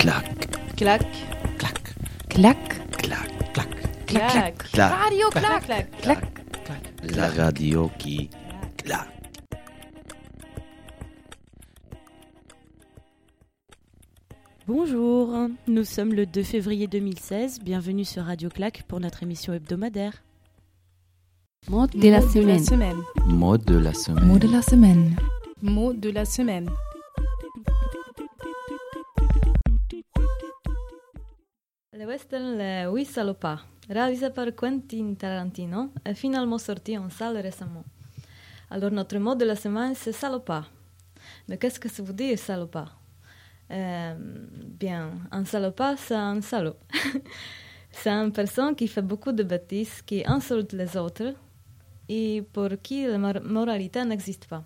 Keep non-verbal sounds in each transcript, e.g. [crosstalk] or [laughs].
Clac, Clac, clac, Clac, clac, clac, clac, clac. clac. Radio clac, clac, clac. La radio qui clac. Bonjour, nous sommes le 2 février 2016. Bienvenue sur Radio Clac pour notre émission hebdomadaire. Mot de la semaine. semaine. Mot de la semaine. Mot de la semaine. Mot de la semaine. Western Le Oui Salopard, réalisé par Quentin Tarantino, est finalement sorti en salle récemment. Alors notre mot de la semaine c'est salopard. Mais qu'est-ce que ça veut dire salopard Euh, Bien, un salopard c'est un salaud. [laughs] c'est une personne qui fait beaucoup de bêtises, qui insulte les autres et pour qui la mor- moralité n'existe pas.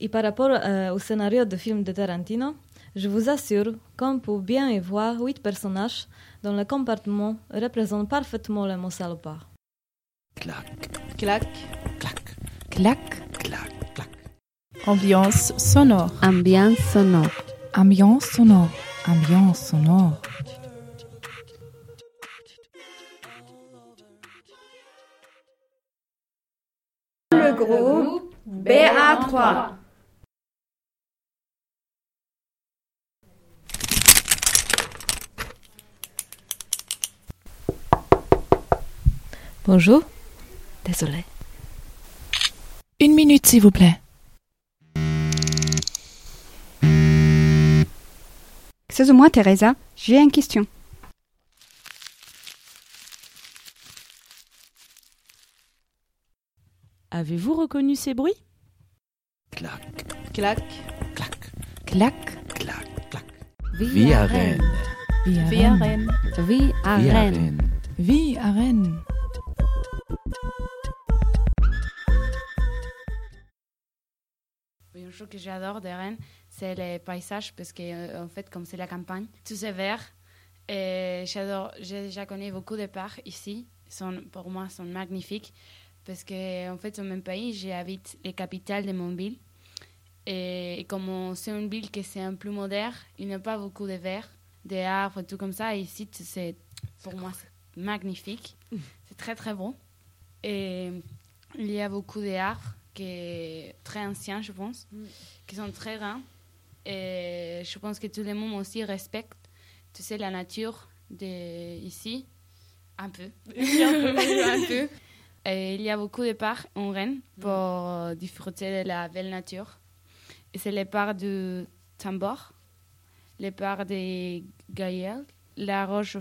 Et par rapport euh, au scénario de film de Tarantino, je vous assure qu'on peut bien y voir huit personnages dont le comportement représente parfaitement le mot salopard. Clac, Clac, clac, Clac. clac, clac. ambiance sonore. Ambiance sonore. Ambiance sonore. Ambiance sonore. Le groupe BA3. Bonjour. Désolé. Une minute, s'il vous plaît. Excuse-moi, Teresa, j'ai une question. Avez-vous reconnu ces bruits? Clac, Clac, clac, Clac. clac, clac. Vie à Rennes. Vie à Vie à Rennes. Rennes. Vie à Vie à Rennes. Rennes. Vie à Rennes. Chose que j'adore de Rennes, c'est les paysages parce que euh, en fait, comme c'est la campagne, tout c'est vert. Et j'adore, j'ai déjà connu beaucoup de parcs ici. Ils Sont, pour moi, sont magnifiques parce que en fait, dans mon pays, j'habite les capitales de mon ville. Et, comme c'est une ville qui est un peu moderne, il n'y a pas beaucoup de verre, des arbres, tout comme ça. Et ici, c'est pour moi magnifique. [laughs] C'est très très beau. Et il y a beaucoup d'arbres qui sont très anciens, je pense, qui sont très grands. Et je pense que tout le monde aussi respecte, tu sais, la nature de ici, un peu. [laughs] un peu. Et il y a beaucoup de parcs en Rennes pour euh, disfruter de la belle nature. C'est les parcs de Tambor, les parcs de Gaillel, la Roche aux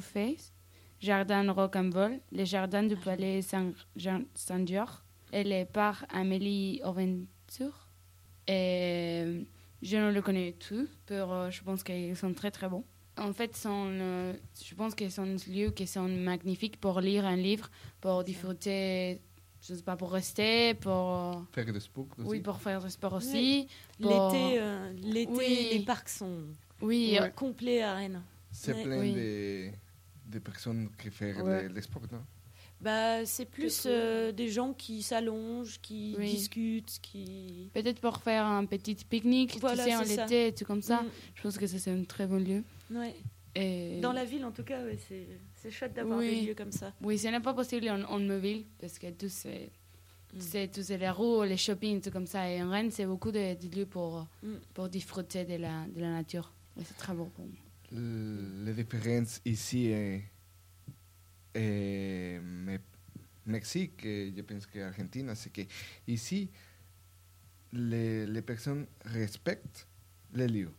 Jardin Rocambole, les jardins du Palais Saint- Jean- Saint-Dior et les parcs Amélie Aventure. Et je ne le connais tous, pour, euh, je pense qu'ils sont très très bons. En fait, sont, euh, je pense que sont des lieux qui sont magnifiques pour lire un livre, pour disfruter, je ne sais pas, pour rester, pour, Faire des sport aussi. oui, pour faire du sport aussi. Pour- L'été, euh, l'été, Oui. les parcs sont Oui, euh, complets à Rennes. C'est Ouais. plein Oui. de, de personnes qui font Ouais. sports, non? Bah, c'est plus euh, des gens qui s'allongent, qui Oui. discutent, qui. peut-être pour faire un petit pique-nique, Voilà, tu sais, en l'été, tout comme ça. Mm, Je pense que ça, c'est un très bon lieu. ouais. Et... Dans la ville, en tout cas, ouais, c'est c'est chouette d'avoir Oui. des lieux comme ça. Oui, ce n'est pas possible en, en mobile parce que tout c'est, Mm. c'est tous les roues, les shopping, tout comme ça. Et en Rennes, c'est beaucoup de, de lieux pour, Mm. pour disfruter de la, de la nature. Et c'est très beau pour moi. La différence ici et, et me- Mexique, et je pense qu'Argentine, c'est que ici, les, les personnes respectent les lieux.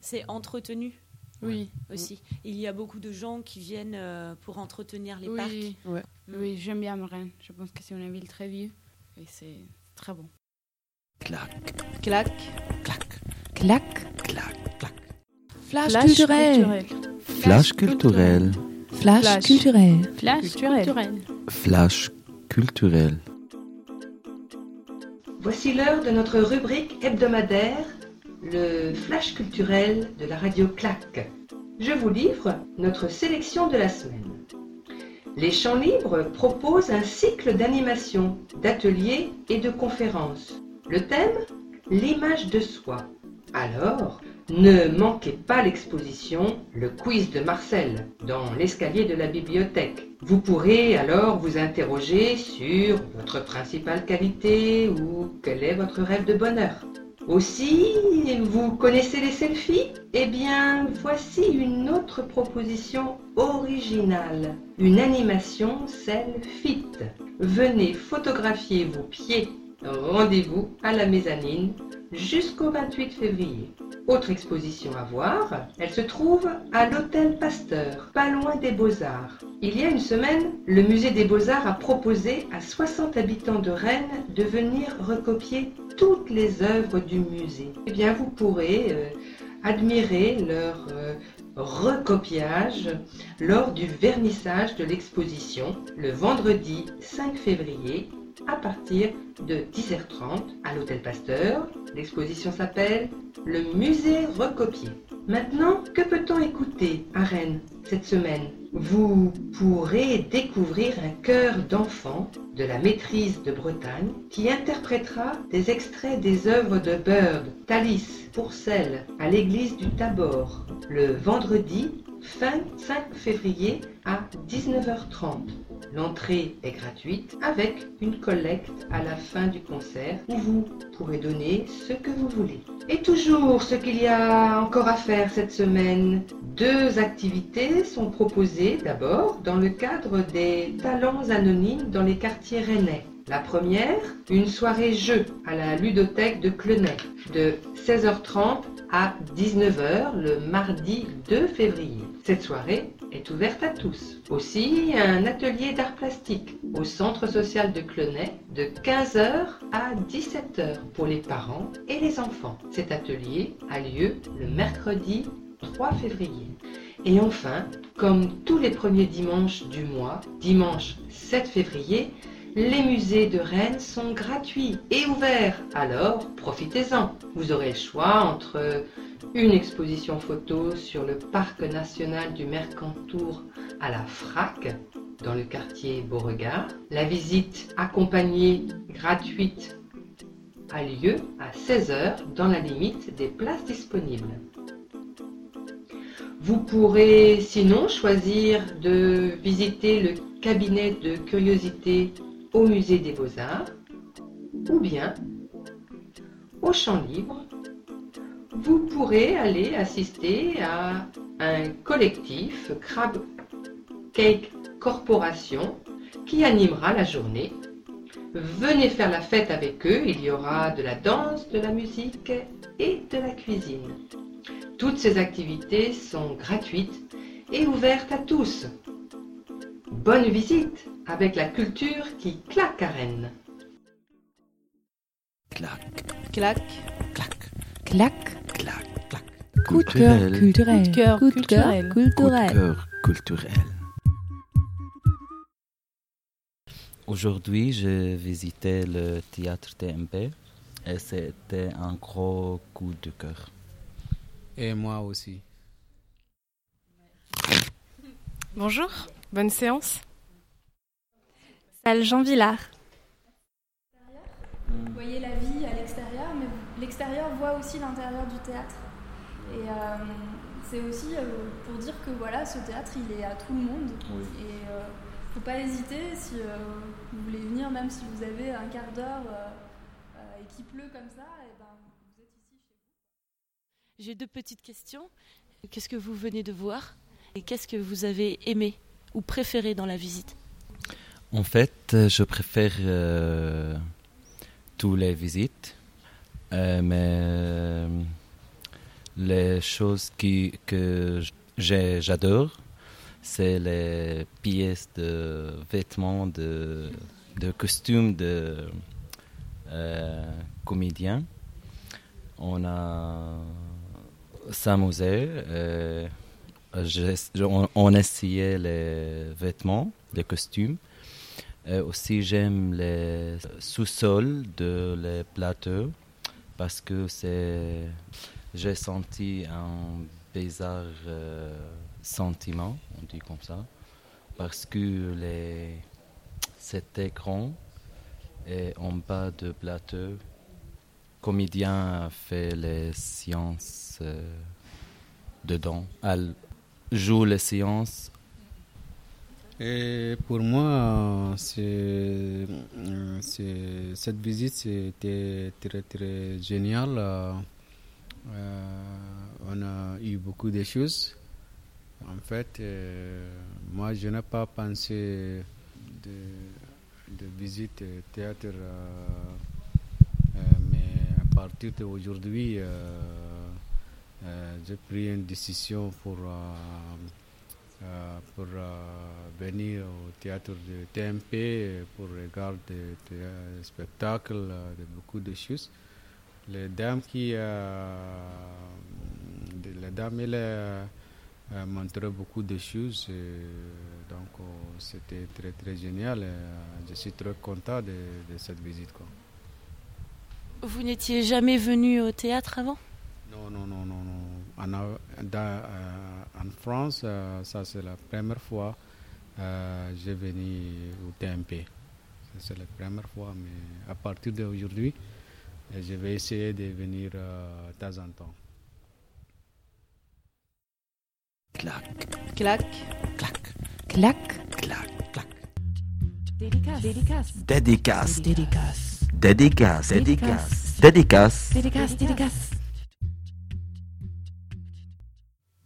C'est entretenu Oui, aussi. Il y a beaucoup de gens qui viennent euh, pour entretenir les oui, parcs. Mm. oui, j'aime bien Rennes. Je pense que c'est une ville très vive et c'est très bon. Clac, clac, clac, Clac. clac, clac. Flash, flash culturel. Flash culturel. Flash, Flash. culturel. Flash Culturel. culturel. Flash culturel. Voici l'heure de notre rubrique hebdomadaire, le flash culturel de la radio Clac. Je vous livre notre sélection de la semaine. Les Champs Libres proposent un cycle d'animation, d'ateliers et de conférences. Le thème L'image de soi. Alors, ne manquez pas l'exposition Le quiz de Marcel dans l'escalier de la bibliothèque. Vous pourrez alors vous interroger sur votre principale qualité ou quel est votre rêve de bonheur. Aussi, vous connaissez les selfies? Eh bien, voici une autre proposition originale. Une animation selfie. Venez photographier vos pieds. Rendez-vous à la mezzanine jusqu'au 28 février. Autre exposition à voir, elle se trouve à l'Hôtel Pasteur, pas loin des Beaux-Arts. Il y a une semaine, le musée des Beaux-Arts a proposé à 60 habitants de Rennes de venir recopier toutes les œuvres du musée. Eh bien, vous pourrez euh, admirer leur euh, recopiage lors du vernissage de l'exposition le vendredi 5 février à partir de 10h30 à l'Hôtel Pasteur. L'exposition s'appelle Le musée recopié. Maintenant, que peut-on écouter à Rennes cette semaine? Vous pourrez découvrir un chœur d'enfants de la maîtrise de Bretagne qui interprétera des extraits des œuvres de Bird, Thalys, Pourcel à l'église du Tabor le vendredi fin 5 février à 19h30. L'entrée est gratuite avec une collecte à la fin du concert où vous pourrez donner ce que vous voulez. Et toujours ce qu'il y a encore à faire cette semaine. Deux activités sont proposées d'abord dans le cadre des talents anonymes dans les quartiers rennais. La première, une soirée jeu à la ludothèque de Clenay de 16h30 à 19h le mardi 2 février. Cette soirée est ouverte à tous. Aussi, un atelier d'art plastique au centre social de Clenay de 15h à 17h pour les parents et les enfants. Cet atelier a lieu le mercredi 3 février. Et enfin, comme tous les premiers dimanches du mois, dimanche 7 février, les musées de Rennes sont gratuits et ouverts, alors profitez-en. Vous aurez le choix entre une exposition photo sur le parc national du Mercantour à la Frac, dans le quartier Beauregard. La visite accompagnée gratuite a lieu à 16h dans la limite des places disponibles. Vous pourrez sinon choisir de visiter le cabinet de curiosité au musée des beaux-arts ou bien au champ libre vous pourrez aller assister à un collectif Crab Cake Corporation qui animera la journée. Venez faire la fête avec eux, il y aura de la danse, de la musique et de la cuisine. Toutes ces activités sont gratuites et ouvertes à tous. Bonne visite avec la culture qui claque à Rennes. Clac, Clac. clac, Clac. Clac, clac. Coup de cœur culturel. Coup de cœur Coup de cœur culturel. Coup de culturel. cœur culturel. Aujourd'hui, j'ai visité le théâtre TMP et c'était un gros coup de cœur. Et moi aussi. Bonjour, bonne séance. Salle Jean Villard. Vous voyez la vie l'extérieur, voit aussi l'intérieur du théâtre. Et euh, c'est aussi euh, pour dire que voilà, ce théâtre, il est à tout le monde. Oui. Et euh, faut pas hésiter si euh, vous voulez venir, même si vous avez un quart d'heure euh, euh, et qu'il pleut comme ça, et ben, vous êtes ici chez vous. J'ai deux petites questions. Qu'est-ce que vous venez de voir Et qu'est-ce que vous avez aimé ou préféré dans la visite? En fait, je préfère euh, toutes les visites, mais euh, les choses qui, que j'adore, c'est les pièces de vêtements, de, de costumes de euh, comédiens. On a s'amusé. euh, on, essayait les vêtements, les costumes. Euh, aussi, j'aime les sous-sols de les plateaux parce que j'ai senti un bizarre euh, sentiment, on dit comme ça, parce que les, c'était grand et en bas de plateau, comédien fait les séances euh, dedans. Elle joue les séances. Et pour moi, cette visite c'était très très génial. Euh, euh, on a eu beaucoup de choses. En fait, euh, moi je n'ai pas pensé de, de visite théâtre, mais à partir d'aujourd'hui, j'ai pris une décision pour pour euh, venir au théâtre de TMP pour regarder des spectacles, de beaucoup de choses. Les dames qui, les dames, elles montraient beaucoup de choses, et donc c'était très très génial. et, je suis très content de, de cette visite. Quoi. Vous n'étiez jamais venu au théâtre avant? Non, non, non, non, non. En, a- dans, euh, en France, euh, ça c'est la première fois euh, que j'ai venu au TMP. C'est la première fois, mais à partir d'aujourd'hui, euh, je vais essayer de venir euh, de temps en temps. Clac, clac, clac, clac, clac. Dédicace. Dédicace. Dédicace. Dédicace. Dédicace. Dédicace. Dédicace. Dédicace. Dédicace.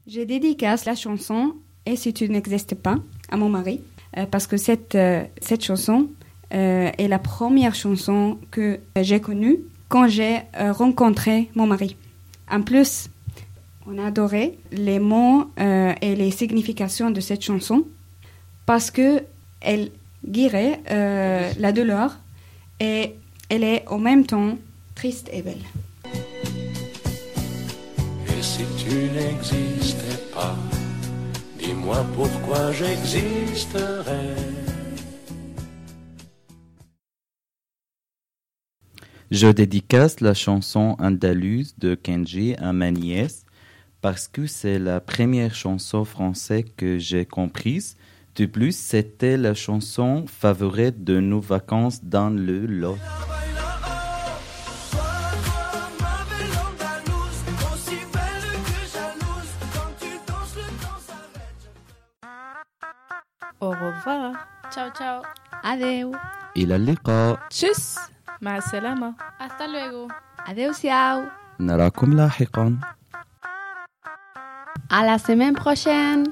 Je dédicace la chanson Et si tu n'existes pas à mon mari, euh, parce que cette, euh, chanson euh, est la première chanson que j'ai connue quand j'ai rencontré mon mari. En plus, on a adoré les mots et les significations de cette chanson parce que elle guérit euh, la douleur et elle est en même temps triste et belle. Si tu n'existais pas, dis-moi pourquoi j'existerais. Je dédicace la chanson andalouse de Kenji à ma nièce parce que c'est la première chanson française que j'ai comprise. De plus, c'était la chanson favorite de nos vacances dans le Lot. revoir. Ciao, ciao. Adeu. إلى اللقاء Tchuss. مع السلامة. Hasta luego. Adiós, ciao. نراكم لاحقا À la semaine prochaine.